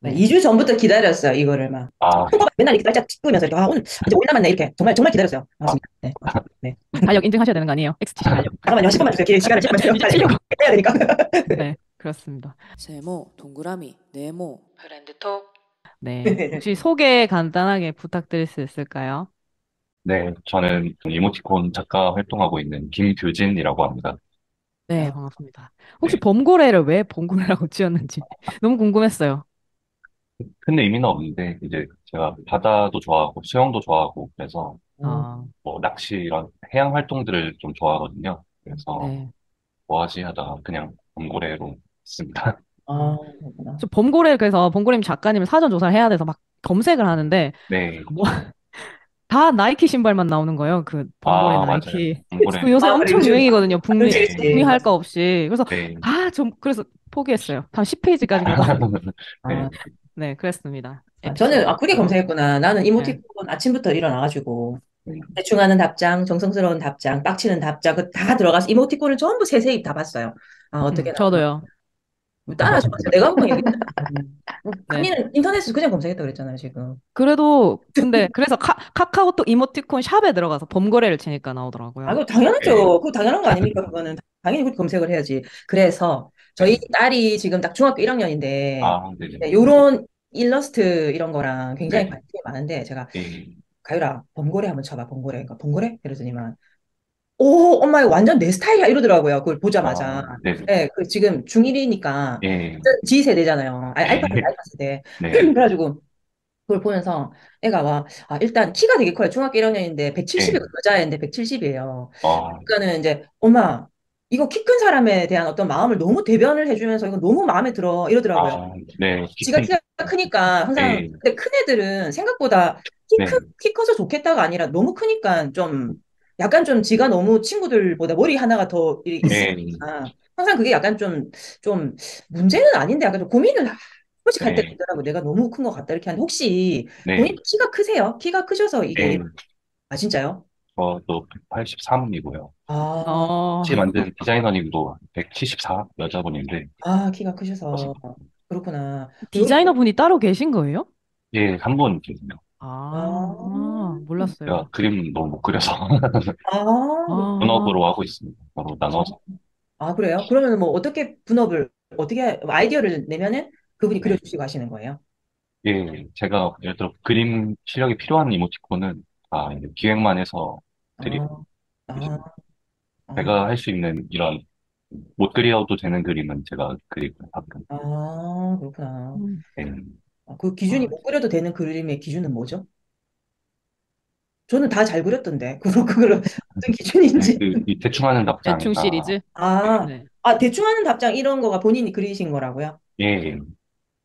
네. 2주 전부터 기다렸어요, 이거를 막. 아, 맨날 이렇게 살짝 찍으면서 이렇게, 아, 오늘 이제 오일 남았네, 이렇게. 정말, 정말 기다렸어요. 맞습니다. 네. 네. 달력 인증하셔야 되는 거 아니에요? XT 달력. 잠깐만요, 10분만 주세요. 기- 시간을 잠깐만요. 이제 치려고. 해야 되니까. 네, 그렇습니다. 세모, 동그라미, 네모, 프렌드톡. 네. 혹시 소개 간단하게 부탁드릴 수 있을까요? 네, 저는 이모티콘 작가 활동하고 있는 김규진이라고 합니다. 네, 반갑습니다. 혹시 네. 범고래를 왜 범고래라고 지었는지 너무 궁금했어요. 큰 의미는 없는데, 이제 제가 바다도 좋아하고 수영도 좋아하고, 그래서 아, 뭐 낚시 이런 해양 활동들을 좀 좋아하거든요. 그래서 네. 뭐 하지 하다가 그냥 범고래로 했습니다. 아, 그렇구나. 저 범고래 그래서 범고래님 작가님을 사전 조사를 해야 돼서 막 검색을 하는데 네. 뭐 다 나이키 신발만 나오는 거예요. 그 범고래 아, 나이키. 범고래. 그 요새 아, 엄청 요즘- 유행이거든요. 북미 그치, 그치. 북미할 거 없이. 그래서 네. 아, 좀 그래서 포기했어요. 한 10페이지까지 가고. 네. 아, 네, 그랬습니다. 아, 저는, 아, 그게 검색했구나. 나는 이모티콘 아침부터 일어나가지고, 네. 대충 하는 답장, 정성스러운 답장, 빡치는 답장, 그 다 들어가서 이모티콘을 전부 세세히 다 봤어요. 아, 어떻게 음, 저도요. 따라하셔서 내가 한번 얘기. 네. 인터넷에서 그냥 검색했다 그랬잖아요, 지금. 그래도 근데 그래서 카, 카카오톡 이모티콘 샵에 들어가서 범거래를 치니까 나오더라고요. 아, 그거 당연하죠. 그거 당연한 거 아닙니까, 그거는. 당연히 그렇게 검색을 해야지. 그래서 저희 딸이 지금 딱 중학교 1학년인데, 아. 네, 요런 일러스트 이런 거랑 굉장히 네. 관심이 많은데, 제가 네. 가유라, 범고래 한번 쳐봐, 범고래. 그러니까 범고래? 이러더니만, 오, 엄마, 이거 완전 내 스타일이야. 이러더라고요. 그걸 보자마자. 아, 네네. 네, 그 지금 중1이니까, 예. G 세대잖아요. 아, 네. 알파 세대, 알파 세대. 네. 그래가지고, 그걸 보면서 애가 와, 아, 일단 키가 되게 커요. 중학교 1학년인데 170이 네. 여자애인데 170이에요. 아, 그러니까는 이제 엄마 이거 키 큰 사람에 대한 어떤 마음을 너무 대변을 해주면서 이거 너무 마음에 들어 이러더라고요. 아, 네. 지가 키가 크니까 항상 네. 근데 큰 애들은 생각보다 키, 네. 크, 키 커서 좋겠다가 아니라 너무 크니까 좀 약간 좀 지가 너무 친구들보다 머리 하나가 더 이- 네. 있으니까 항상 그게 약간 좀 좀 문제는 아닌데 약간 좀 고민을 할때 네. 되더라고 내가 너무 큰 것 같다 이렇게 하는데 혹시 네. 본인 키가 크세요? 키가 크셔서 이게 네. 아 진짜요? 저도 183이고요. 아, 어, 같이 만든 디자이너님도 174 여자분인데, 아 키가 크셔서 그렇구나. 디자이너 분이 따로 계신 거예요? 예, 한 분 계세요. 아, 아. 몰랐어요. 제가 그림 너무 못 그려서 아, 아, 분업으로 하고 있습니다. 서로 나눠서. 아 그래요? 그러면 뭐 어떻게 분업을 어떻게 아이디어를 내면은 그분이 네. 그려주시고 하시는 거예요? 예, 제가 예를 들어 그림 실력이 필요한 이모티콘은 다 이제 기획만 해서 드리고, 아, 아, 아, 제가 할 수 있는 이런 못 그려도 되는 그림은 제가 그리고 가끔. 아, 그렇구나. 음, 예. 아, 그 기준이 아. 못 그려도 되는 그림의 기준은 뭐죠? 저는 다 잘 그렸던데. 그거 그걸 어떤 기준인지. 그, 이 대충 하는 답장. 대충 시리즈? 아, 네. 아 대충 하는 답장 이런 거가 본인이 그리신 거라고요? 예, 예.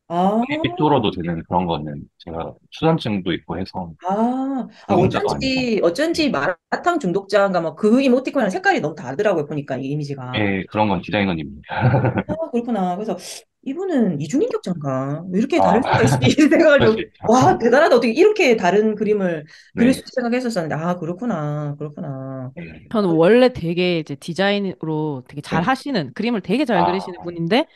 아, 삐뚤어도 되는 그런 거는 제가 수전증도 있고 해서 아, 아, 노동자가 어쩐지, 어쩐지 마라탕 중독자인가 뭐그 이모티콘이랑 색깔이 너무 다르더라고요, 보니까 이 이미지가. 예, 그런 건 디자이너님. 아, 그렇구나. 그래서 이분은 이중인격자인가? 왜 이렇게 다를 아. 수가 있지? 생각을 그럴 좀. 와, 대단하다. 어떻게 이렇게 다른 그림을 그릴 네. 수 있지 생각했었었는데, 아, 그렇구나. 그렇구나. 예. 저는 원래 되게 이제 디자인으로 되게 잘 네. 하시는, 그림을 되게 잘 아. 그리시는 분인데,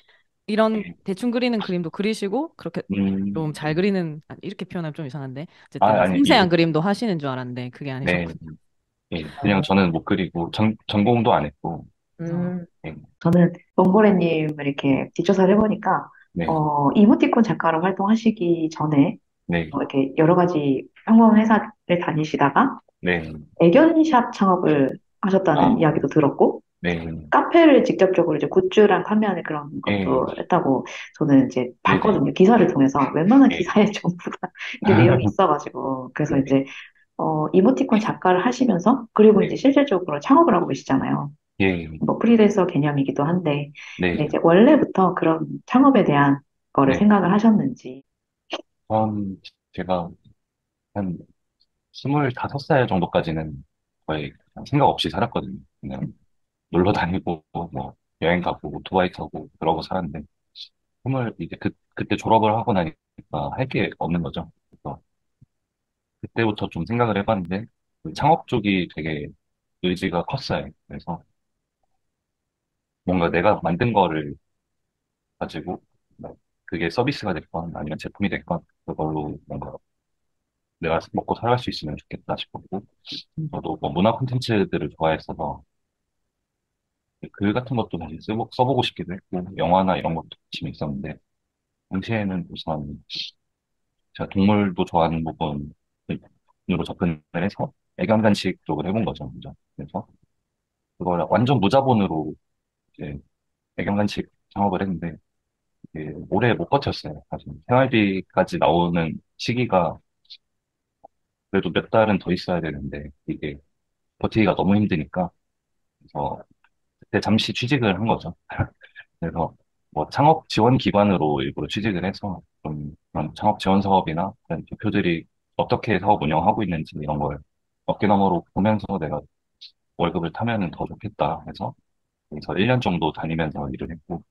이런 네. 대충 그리는 그림도 그리시고, 그렇게 음, 좀 잘 그리는, 아, 이렇게 표현하면 좀 이상한데, 어쨌든 아, 아니, 섬세한 예. 그림도 하시는 줄 알았는데, 그게 네. 아니셨군요. 예, 그냥 저는 못 그리고 전, 전공도 안 했고, 음, 저는 봉고래님을 이렇게 뒷조사를 해보니까 네, 어, 이모티콘 작가로 활동하시기 전에 네, 어, 이렇게 여러 가지 평범 회사를 다니시다가 네, 애견샵 창업을 하셨다는 아. 이야기도 들었고 네, 카페를 직접적으로 이제 굿즈랑 판매하는 그런 것도 했다고 저는 이제 봤거든요. 기사를 통해서 웬만한 네. 기사에 전부 다 이게 내용이 있어가지고 그래서 네. 이제 어, 이모티콘 작가를 하시면서 그리고 네. 이제 실질적으로 창업을 하고 계시잖아요. 예, 뭐 프리랜서 개념이기도 한데 네. 이제 원래부터 그런 창업에 대한 거를 네. 생각을 하셨는지 전 제가 한 25살 정도까지는 거의 생각 없이 살았거든요. 그냥 놀러 다니고, 뭐, 여행 가고, 오토바이 타고, 그러고 살았는데, 스물, 이제 그, 그때 졸업을 하고 나니까 할 게 없는 거죠. 그래서 그때부터 좀 생각을 해봤는데, 그 창업 쪽이 되게 의지가 컸어요. 그래서 뭔가 내가 만든 거를 가지고, 뭐 그게 서비스가 됐건 아니면 제품이 됐건 그걸로 뭔가 내가 먹고 살아갈 수 있으면 좋겠다 싶었고 저도 뭐 문화 콘텐츠들을 좋아했어서 글 같은 것도 다시 쓰고, 써보고 싶기도 했고 영화나 이런 것도 있었는데 당시에는 우선 제가 동물도 좋아하는 부분으로 접근을 해서 애견 간식 쪽을 해본 거죠, 먼저. 그래서 그걸 완전 무자본으로 이제 애견 간식 창업을 했는데 이게 오래 못 버텼어요. 사실 생활비까지 나오는 시기가 그래도 몇 달은 더 있어야 되는데 이게 버티기가 너무 힘드니까 그래서 그때 잠시 취직을 한 거죠. 그래서 뭐 창업 지원 기관으로 일부러 취직을 해서 좀 그런 창업 지원 사업이나 그런 대표들이 어떻게 사업 운영하고 있는지 이런 걸 어깨 너머로 보면서 내가 월급을 타면은 더 좋겠다 해서 그래서 1년 정도 다니면서 일을 했고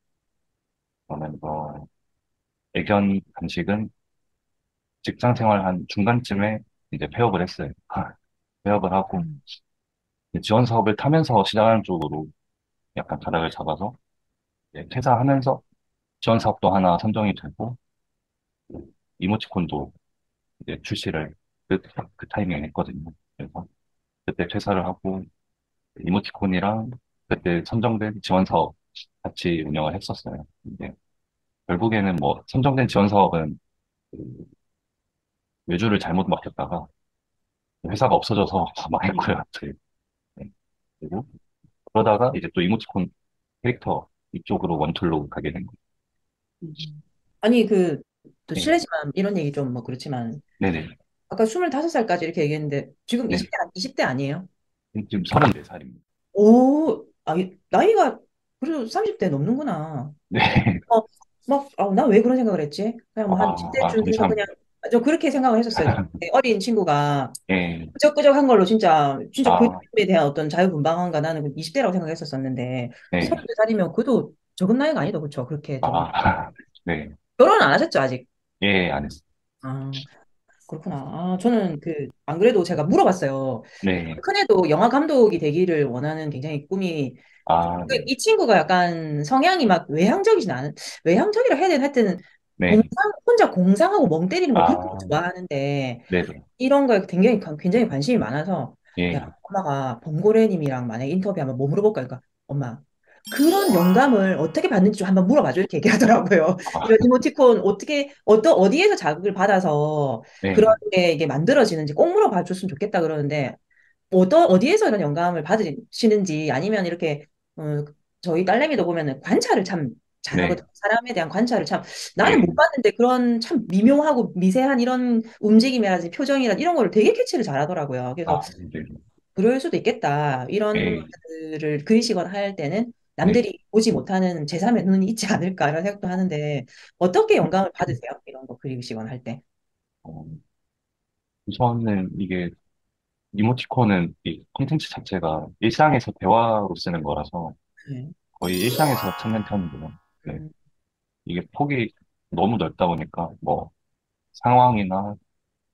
그러면서 애견 간식은 직장 생활 한 중간쯤에 이제 폐업을 했어요. 폐업을 하고 지원 사업을 타면서 시작하는 쪽으로 약간 가닥을 잡아서 이제 퇴사하면서 지원 사업도 하나 선정이 되고 이모티콘도 이제 출시를 그, 그 타이밍에 했거든요. 그래서 그때 퇴사를 하고 이모티콘이랑 그때 선정된 지원 사업 같이 운영을 했었어요. 근데 결국에는 뭐 선정된 지원 사업은 그 외주를 잘못 맡겼다가 회사가 없어져서 망했고요. 네. 그리고 그러다가 이제 또 이모티콘 캐릭터 이쪽으로 원툴로 가게 된 거예요. 아니, 그, 또 네. 실례지만, 이런 얘기 좀 뭐 그렇지만, 네네. 아까 25살까지 이렇게 얘기했는데, 지금 네. 20대, 20대 아니에요? 지금 34살입니다. 오, 아, 나이가 그래도 30대 넘는구나. 네. 어, 막, 아, 나왜 그런 생각을 했지? 그냥 뭐 한 아, 아, 20대쯤 돼서 참. 그냥, 저 그렇게 생각을 했었어요. 어린 친구가 예. 끄적끄적한 걸로 진짜, 진짜 아. 교육에 대한 어떤 자유분방한가 나는 20대라고 생각했었었는데, 네. 30살이면 그도 적은 나이가 아니다, 그쵸? 그렇게 좀. 아, 네. 결혼 안 하셨죠, 아직? 예, 안 했어요. 아, 그렇구나. 아, 저는 그, 안 그래도 제가 물어봤어요. 네. 큰애도 영화 감독이 되기를 원하는 굉장히 꿈이, 아, 그이 친구가 약간 성향이 막 외향적이진 않은, 외향적이라 해야 되나? 하여튼, 네. 공상, 혼자 공상하고 멍 때리는 거 아. 좋아하는데, 네네. 이런 거에 굉장히, 관- 굉장히 관심이 많아서, 예. 야, 엄마가 범고래님이랑 만약에 인터뷰하면 뭐 물어볼까? 그러니까, 엄마, 그런 영감을 어떻게 받는지 좀 한번 물어봐줘. 이렇게 얘기하더라고요. 아, 이런 이모티콘 어떻게, 어떠, 어디에서 자극을 받아서 네. 그런 게 이게 만들어지는지 꼭 물어봐 줬으면 좋겠다 그러는데, 어떠, 어디에서 이런 영감을 받으시는지 아니면 이렇게, 어, 저희 딸내미도 보면은 관찰을 참 잘하거든요. 사람에 대한 관찰을 참, 나는 네. 못 봤는데 그런 참 미묘하고 미세한 이런 움직임이라든지 표정이라든지 이런 걸 되게 캐치를 잘하더라고요. 그래서 아, 네. 그럴 수도 있겠다. 이런 네. 것들을 그리시거나 할 때는 남들이 보지 못하는 제3의 눈이 있지 않을까 이런 생각도 하는데 어떻게 영감을 받으세요? 이런 거 그리시거나 할 때. 어, 우선은 이게 이모티콘은 이 콘텐츠 자체가 일상에서 대화로 쓰는 거라서 네. 거의 일상에서 찾는 편이고요. 네. 음, 이게 폭이 너무 넓다 보니까 뭐 상황이나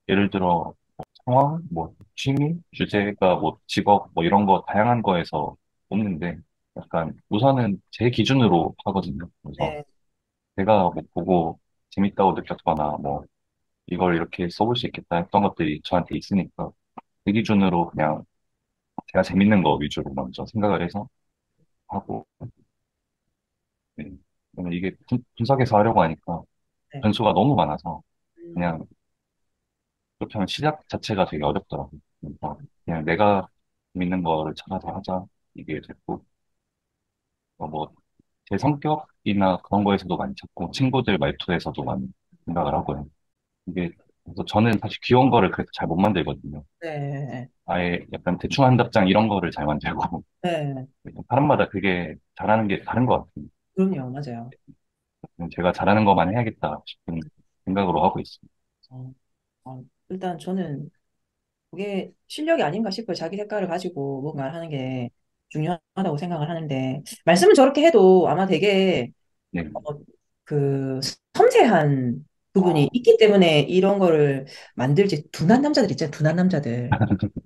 예를 들어 뭐 상황, 뭐 취미, 주제가 뭐 직업 뭐 이런 거 다양한 거에서 뽑는데 약간 우선은 제 기준으로 하거든요. 그래서 네. 제가 뭐 보고 재밌다고 느꼈거나 뭐 이걸 이렇게 써볼 수 있겠다 했던 것들이 저한테 있으니까 그 기준으로 그냥 제가 재밌는 거 위주로 먼저 생각을 해서 하고 네. 왜냐면 이게 분, 분석해서 하려고 하니까 네. 변수가 너무 많아서 음, 그냥 그렇게 하면 시작 자체가 되게 어렵더라고요. 그러니까 그냥 내가 재밌는 거를 찾아서 하자 이게 됐고 어, 뭐 제 성격이나 그런 거에서도 많이 찾고 친구들 말투에서도 많이 생각을 하고요. 이게 그래서 저는 사실 귀여운 거를 그래서 잘 못 만들거든요. 네. 아예 약간 대충 한 답장 이런 거를 잘 만들고 네. 사람마다 그게 잘하는 게 다른 것 같아요. 그럼요. 맞아요. 그냥 제가 잘하는 것만 해야겠다 싶은 생각으로 하고 있습니다. 어, 어, 일단 저는 그게 실력이 아닌가 싶어요. 자기 색깔을 가지고 뭔가를 하는 게 중요하다고 생각을 하는데, 말씀은 저렇게 해도 아마 되게, 네, 어, 그, 섬세한 부분이 있기 때문에 이런 거를 만들지 둔한 남자들 있잖아요. 둔한 남자들.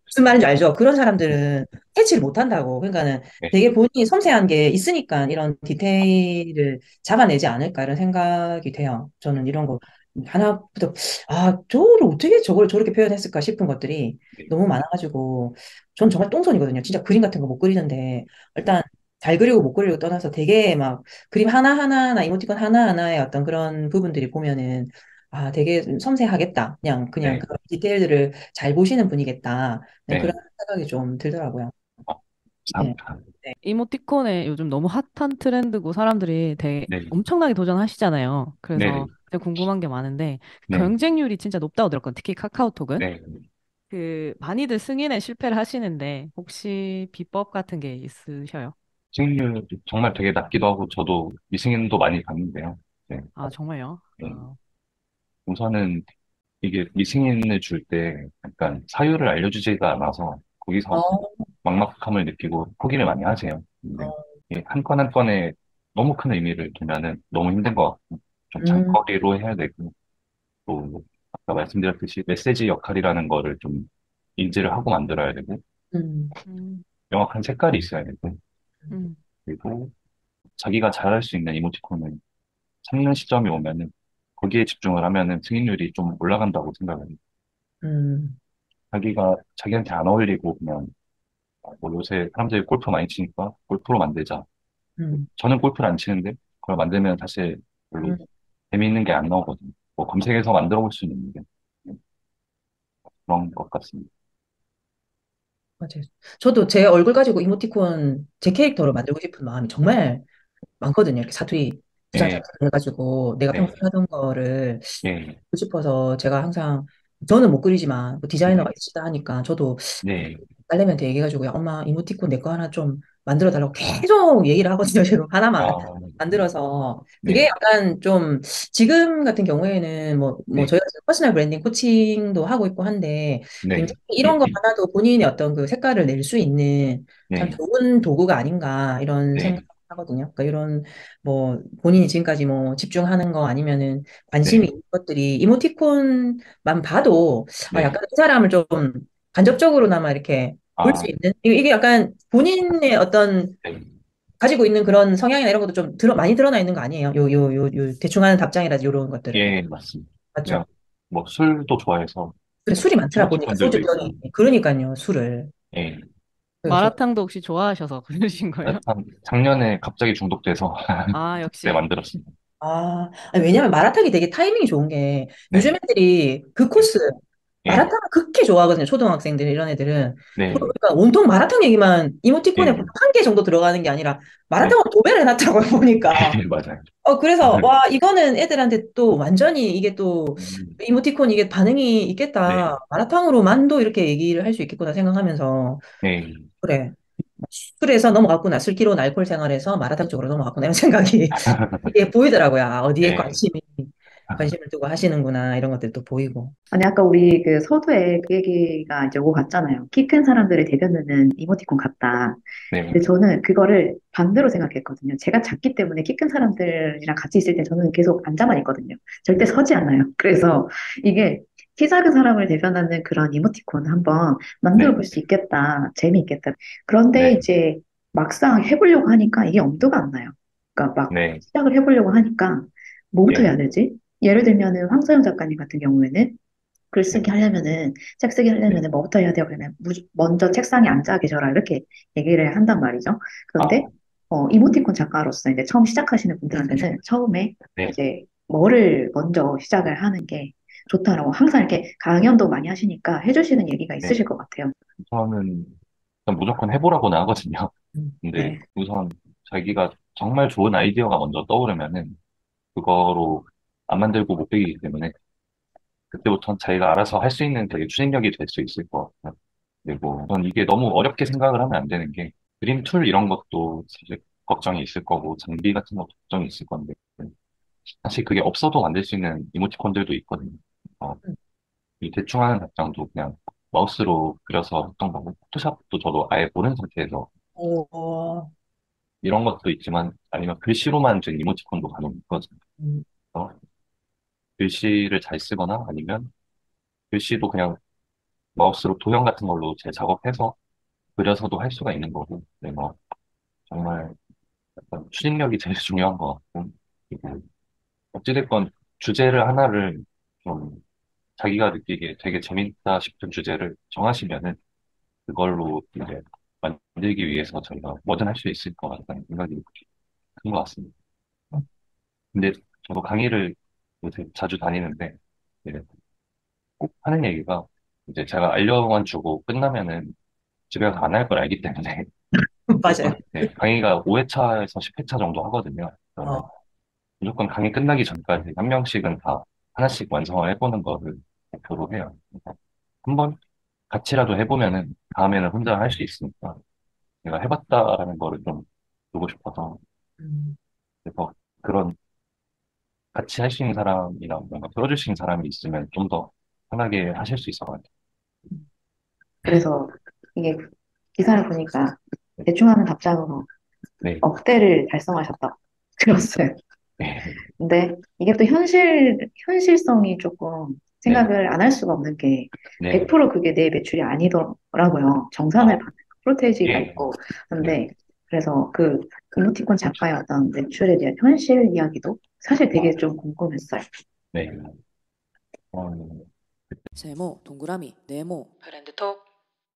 무슨 말인지 알죠? 그런 사람들은 캐치를 못 한다고. 그러니까는 네. 되게 본인이 섬세한 게 있으니까 이런 디테일을 잡아내지 않을까 이런 생각이 돼요. 저는 이런 거 하나부터 아, 저를 어떻게 저걸 저렇게 표현했을까 싶은 것들이 네. 너무 많아 가지고 전 정말 똥손이거든요. 진짜 그림 같은 거 못 그리는데 일단 잘 그리고 못 그리고 떠나서 되게 막 그림 하나하나나 이모티콘 하나하나의 어떤 그런 부분들이 보면은 아, 되게 섬세하겠다. 그냥, 그냥 네. 그런 디테일들을 잘 보시는 분이겠다. 네, 네. 그런 생각이 좀 들더라고요. 감사합니다. 이모티콘에 요즘 너무 핫한 트렌드고 사람들이 되게 네. 엄청나게 도전하시잖아요. 그래서 네. 되게 궁금한 게 많은데 네. 경쟁률이 진짜 높다고 들었거든요. 특히 카카오톡은. 네. 그 많이들 승인에 실패를 하시는데 혹시 비법 같은 게 있으셔요? 승률 정말 되게 낮기도 하고 저도 미승인도 많이 봤는데요. 네. 아, 정말요? 네. 아, 우선은 이게 미승인을 줄 때 약간 사유를 알려주지가 않아서 거기서 어, 막막함을 느끼고 포기를 많이 하세요. 근데 어, 한 건 한 건에 너무 큰 의미를 두면은 너무 힘든 것 같고 좀 음, 장거리로 해야 되고 또 아까 말씀드렸듯이 메시지 역할이라는 거를 좀 인지를 하고 만들어야 되고 음, 음, 명확한 색깔이 있어야 되고 음, 그리고 자기가 잘할 수 있는 이모티콘을 찾는 시점이 오면은 거기에 집중을 하면은 승인율이 좀 올라간다고 생각을 해요. 음, 자기가 자기한테 안 어울리고 그냥 뭐 요새 사람들이 골프 많이 치니까 골프로 만들자. 음, 저는 골프를 안 치는데 그걸 만들면 사실 별로 음, 재미있는 게 안 나오거든요. 뭐 검색해서 만들어 볼 수는 있는데 그런 것 같습니다. 맞아요. 저도 제 얼굴 가지고 이모티콘 제 캐릭터로 만들고 싶은 마음이 정말 많거든요. 이렇게 사투리 예, 부자작성 해가지고 내가 네, 평소에 하던 거를 예, 하고 싶어서 제가 항상 저는 못 그리지만 뭐 디자이너가 네, 있으시다 하니까 저도 네, 딸내미한테 얘기해가지고 야, 엄마 이모티콘 내 거 하나 좀 만들어 달라고 계속 얘기를 하거든요. 제가 하나만 아, 만들어서. 그게 네, 약간 좀 지금 같은 경우에는 뭐, 뭐 네, 저희가 personal branding coaching도 하고 있고 한데 네, 굉장히 이런 거 하나도 본인의 어떤 그 색깔을 낼 수 있는 참 네, 좋은 도구가 아닌가 이런 네, 생각을 하거든요. 그러니까 이런 뭐 본인이 지금까지 뭐 집중하는 거 아니면은 관심이 네, 있는 것들이 이모티콘만 봐도 아 네, 약간 이 사람을 좀 간접적으로나마 이렇게 볼수 아, 있는 이게 약간 본인의 어떤 네, 가지고 있는 그런 성향이나 이런 것도 좀 드러, 많이 드러나 있는 거 아니에요? 요, 요, 요, 요 대충 하는 답장이라든지 이런 것들은. 예, 맞습니다. 맞죠? 뭐 술도 좋아해서 그래, 술이 많더라 보니까 소주 병이. 있고, 그러니까요, 술을. 예, 그래서 마라탕도 혹시 좋아하셔서 그러신 거예요? 한 작년에 갑자기 중독돼서 아, 역시. 만들었습니다. 아, 아니, 왜냐면 마라탕이 되게 타이밍이 좋은 게 요즘 네, 애들이 그 코스 예, 마라탕을 극히 좋아하거든요. 초등학생들 이런 애들은. 네, 그러니까 온통 마라탕 얘기만 이모티콘에 예, 한개 정도 들어가는 게 아니라 네, 마라탕을 도배를 해놨더라고요, 보니까. 예, 맞아요. 어, 그래서, 와, 이거는 애들한테 또 완전히 이게 또 음, 이모티콘 이게 반응이 네, 있겠다. 마라탕으로만도 이렇게 얘기를 할 수 있겠구나 생각하면서, 네, 그래. 술에서 넘어갔구나. 술기로 알코올 생활에서 마라탕 쪽으로 넘어갔구나. 이런 생각이 이게 보이더라고요. 아, 어디에 네, 관심이, 관심을 두고 하시는구나. 이런 것들도 보이고. 아니, 아까 우리 그 서두에 그 얘기가 이제 오고 갔잖아요. 키 큰 사람들의 대변에는 이모티콘 같다. 네, 근데 저는 그거를 반대로 생각했거든요. 제가 작기 때문에 키 큰 사람들이랑 같이 있을 때 저는 계속 앉아만 있거든요. 절대 서지 않아요. 그래서 이게 키 작은 사람을 대변하는 그런 이모티콘 한번 만들어 네, 볼수 있겠다. 재미있겠다. 그런데 네, 이제 막상 해보려고 하니까 이게 엄두가 안 나요. 그러니까 막 네, 시작을 해보려고 하니까 뭐부터 예, 해야 되지? 예를 들면은 황소영 작가님 같은 경우에는 글쓰기 네, 하려면은, 책 쓰기 네, 하려면은 뭐부터 해야 돼요? 그러면 무- 먼저 책상에 앉아 계셔라. 이렇게 얘기를 한단 말이죠. 그런데, 아, 어, 이모티콘 작가로서 이제 처음 시작하시는 분들한테는 처음에 네, 이제 뭐를 먼저 시작을 하는 게 좋다라고 항상 이렇게 강연도 많이 하시니까 해주시는 얘기가 네. 있으실 것 같아요. 저는 일단 무조건 해보라고는 하거든요. 음, 근데 네. 우선 자기가 정말 좋은 아이디어가 먼저 떠오르면은 그거로 안 만들고 못 배기기 때문에 그때부터는 자기가 알아서 할 수 있는 되게 추진력이 될 수 있을 것 같아요. 그리고 전 이게 너무 어렵게 생각을 하면 안 되는 게 그림 tool 이런 것도 사실 걱정이 있을 거고 장비 같은 것도 걱정이 있을 건데 사실 그게 없어도 만들 수 있는 이모티콘들도 있거든요. 어, 음. 이 대충 하는 답장도 그냥 마우스로 그려서 했던 거고 Photoshop도 저도 아예 모르는 상태에서 오, 어, 이런 것도 있지만 아니면 글씨로만 된 이모티콘도 가능했거든요. 글씨를 잘 쓰거나 아니면 글씨도 그냥 마우스로 도형 같은 걸로 제 작업해서 그려서도 할 수가 있는 거고, 네, 뭐, 정말 약간 추진력이 제일 중요한 것 같고, 어찌됐건 주제를 하나를 좀 자기가 느끼기에 되게 재밌다 싶은 주제를 정하시면은 그걸로 이제 만들기 위해서 저희가 뭐든 할 수 있을 것 같다는 생각이 큰 것 같습니다. 근데 저도 강의를 요새 자주 다니는데 이제 꼭 하는 얘기가 이제 제가 알려만 주고 끝나면은 집에 가서 안 할 걸 알기 때문에 맞아요. 네, 강의가 5회차에서 10회차 정도 하거든요. 그러면 어, 무조건 강의 끝나기 전까지 한 명씩은 다 하나씩 완성을 해보는 거를 목표로 해요. 그래서 한번 같이라도 해보면은 다음에는 혼자 할 수 있으니까 내가 해봤다라는 거를 좀 보고 싶어서 음, 그래서 그런 같이 할 수 있는 사람이나 뭔가 들어줄 수 있는 사람이 있으면 좀 더 편하게 하실 수 있을 것 같아요. 그래서 이게 기사를 보니까 대충 하는 답장으로 네, 억대를 달성하셨다고 들었어요. 네, 근데 이게 또 현실, 현실성이 조금 생각을 안할 수가 없는 게 네, 100% 그게 내 매출이 아니더라고요. 정산을 아, 받는 프로테이지가 예, 있고. 근데 그래서 그 이모티콘 작가의 어떤 매출에 대한 현실 이야기도 사실 되게 좀 궁금했어요. 네. 어, 세모, 동그라미, 네모, 프렌드톡